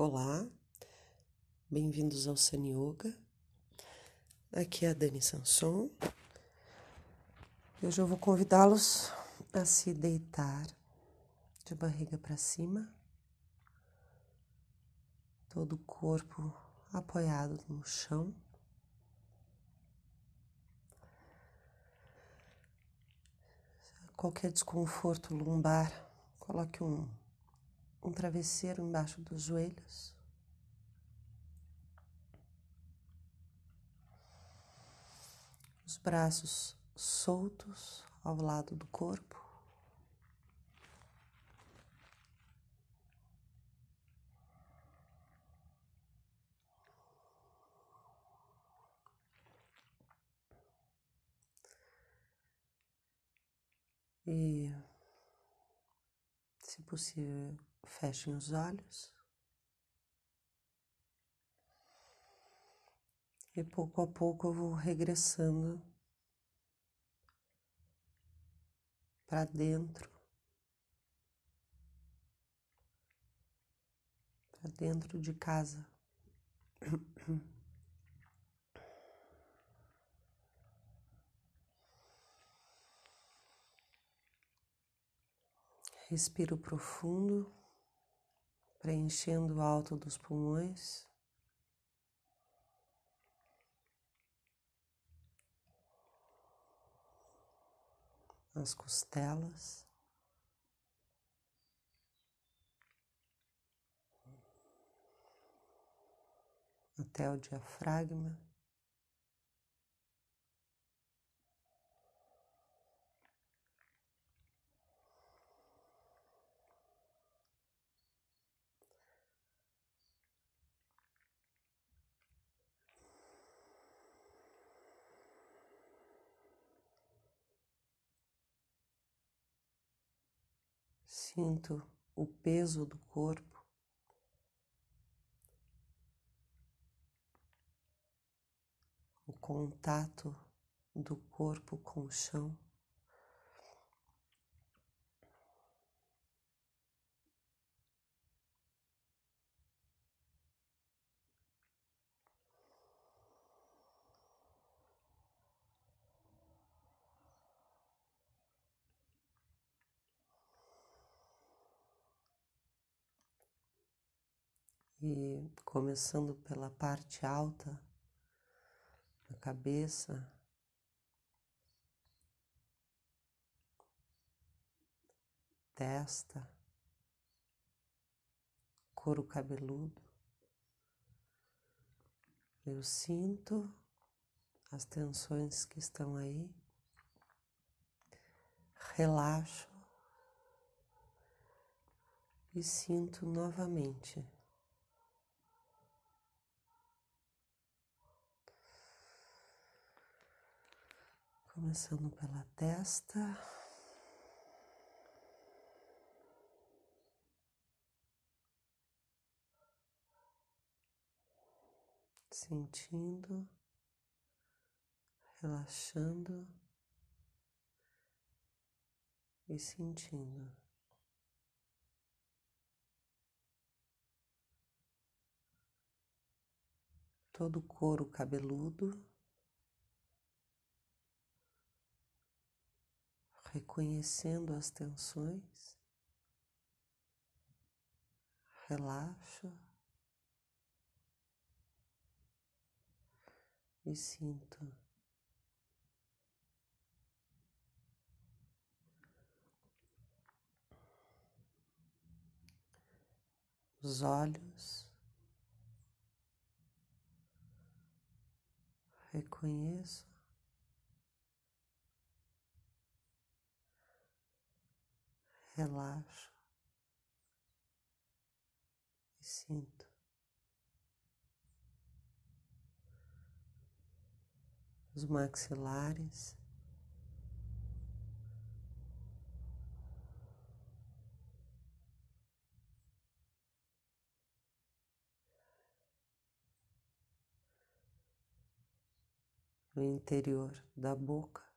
Olá, bem-vindos ao Sun Yoga. Aqui é a Dani Sanson. Hoje eu vou convidá-los a se deitar de barriga para cima, todo o corpo apoiado no chão. Qualquer desconforto lombar, coloque um um travesseiro embaixo dos joelhos. Os braços soltos ao lado do corpo. E, se possível, Fechem os olhos. E pouco a pouco eu vou regressando para dentro, para dentro de casa. Respiro profundo preenchendo o alto dos pulmões. As costelas. Até o diafragma. Sinto o peso do corpo. O contato do corpo com o chão. E começando pela parte alta da cabeça, testa, couro cabeludo. Eu sinto as tensões que estão aí, relaxo e sinto novamente. Começando pela testa. Sentindo, relaxando e sentindo. Todo o couro cabeludo. Reconhecendo as tensões, relaxo e sinto. Os olhos, reconheço relaxo e sinto. Os maxilares. O interior da boca.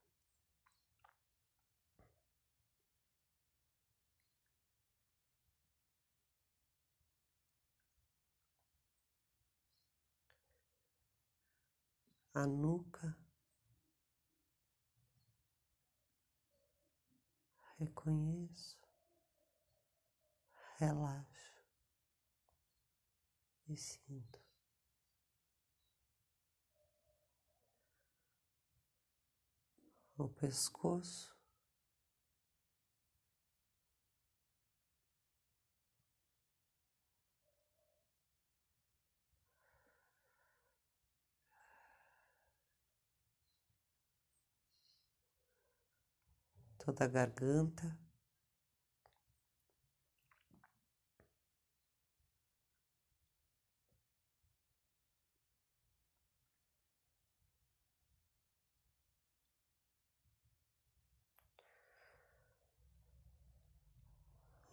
A nuca. Reconheço, relaxo e sinto. O pescoço, toda a garganta.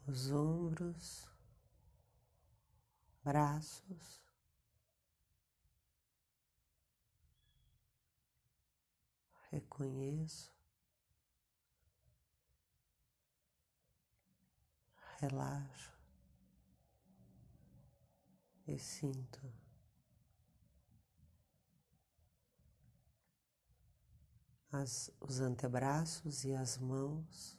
Os ombros, braços, reconheço. Relaxo e sinto as, os antebraços e as mãos.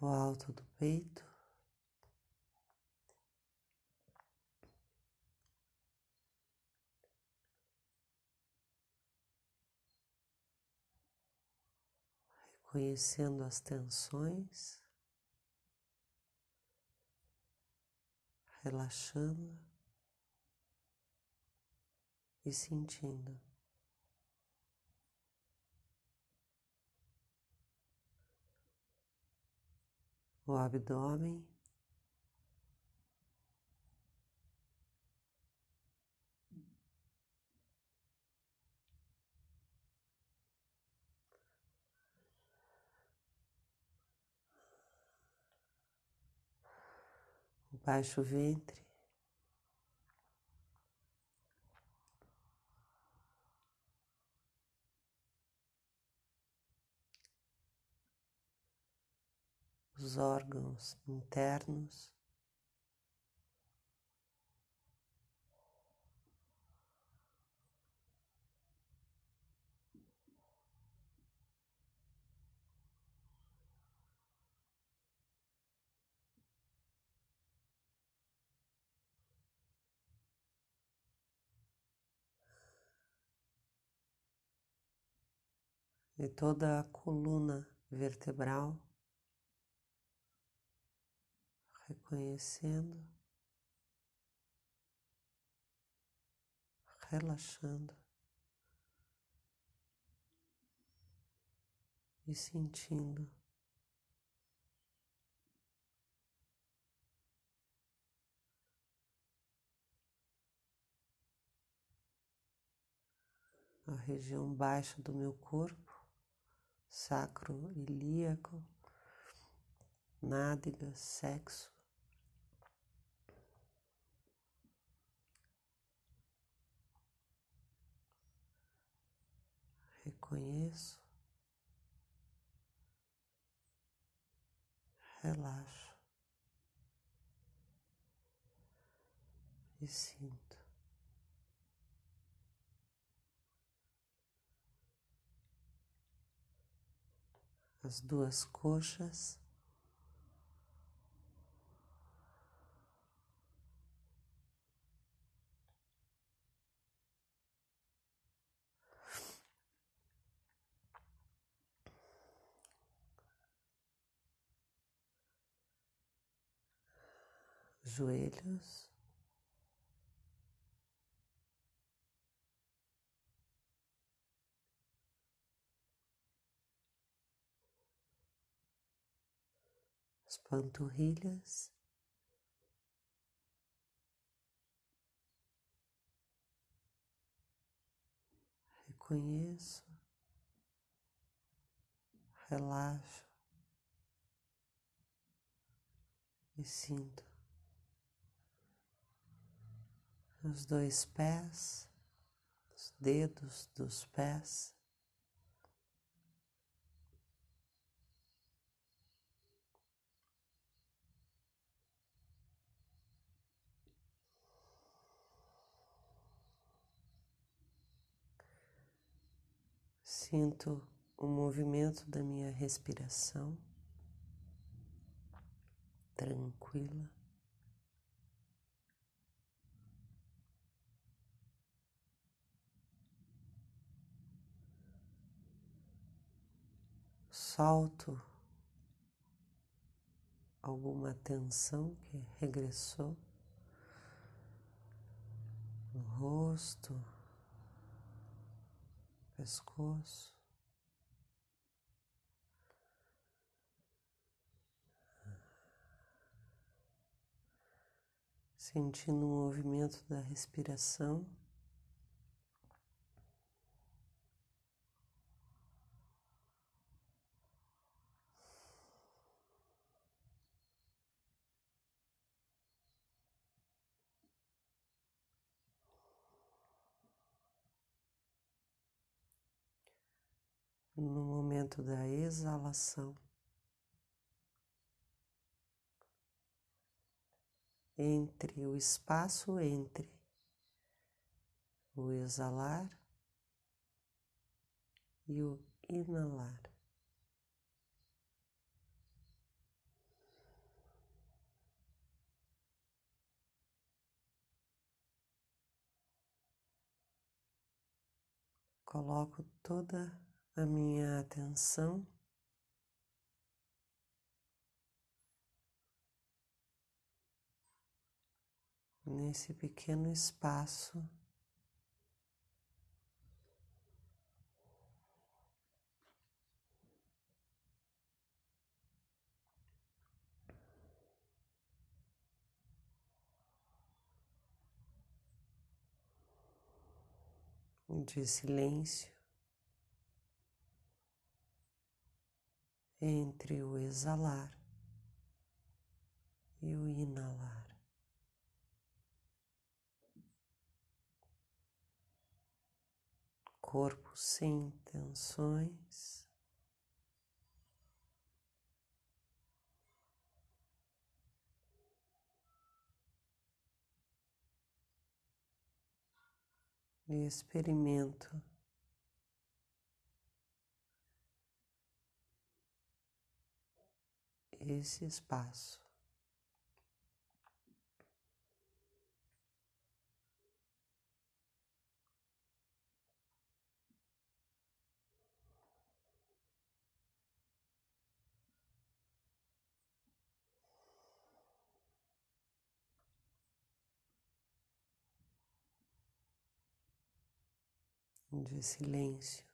O alto do peito. Conhecendo as tensões, relaxando e sentindo. O abdômen baixo ventre. Os órgãos internos. E toda a coluna vertebral, reconhecendo, relaxando e sentindo. A região baixa do meu corpo sacro ilíaco, nádega, sexo. Reconheço, relaxo e sinto. As duas coxas. Joelhos. Panturrilhas. Reconheço, relaxo e sinto os dois pés, os dedos dos pés. Sinto o movimento da minha respiração tranquila. Solto alguma tensão que regressou no rosto, pescoço. Sentindo o movimento da respiração. No momento da exalação, entre o espaço entre o exalar e o inalar. Coloco toda a minha atenção nesse pequeno espaço de silêncio. Entre o exalar e o inalar. Corpo sem tensões. E experimento esse espaço. De silêncio.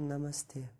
नमस्ते।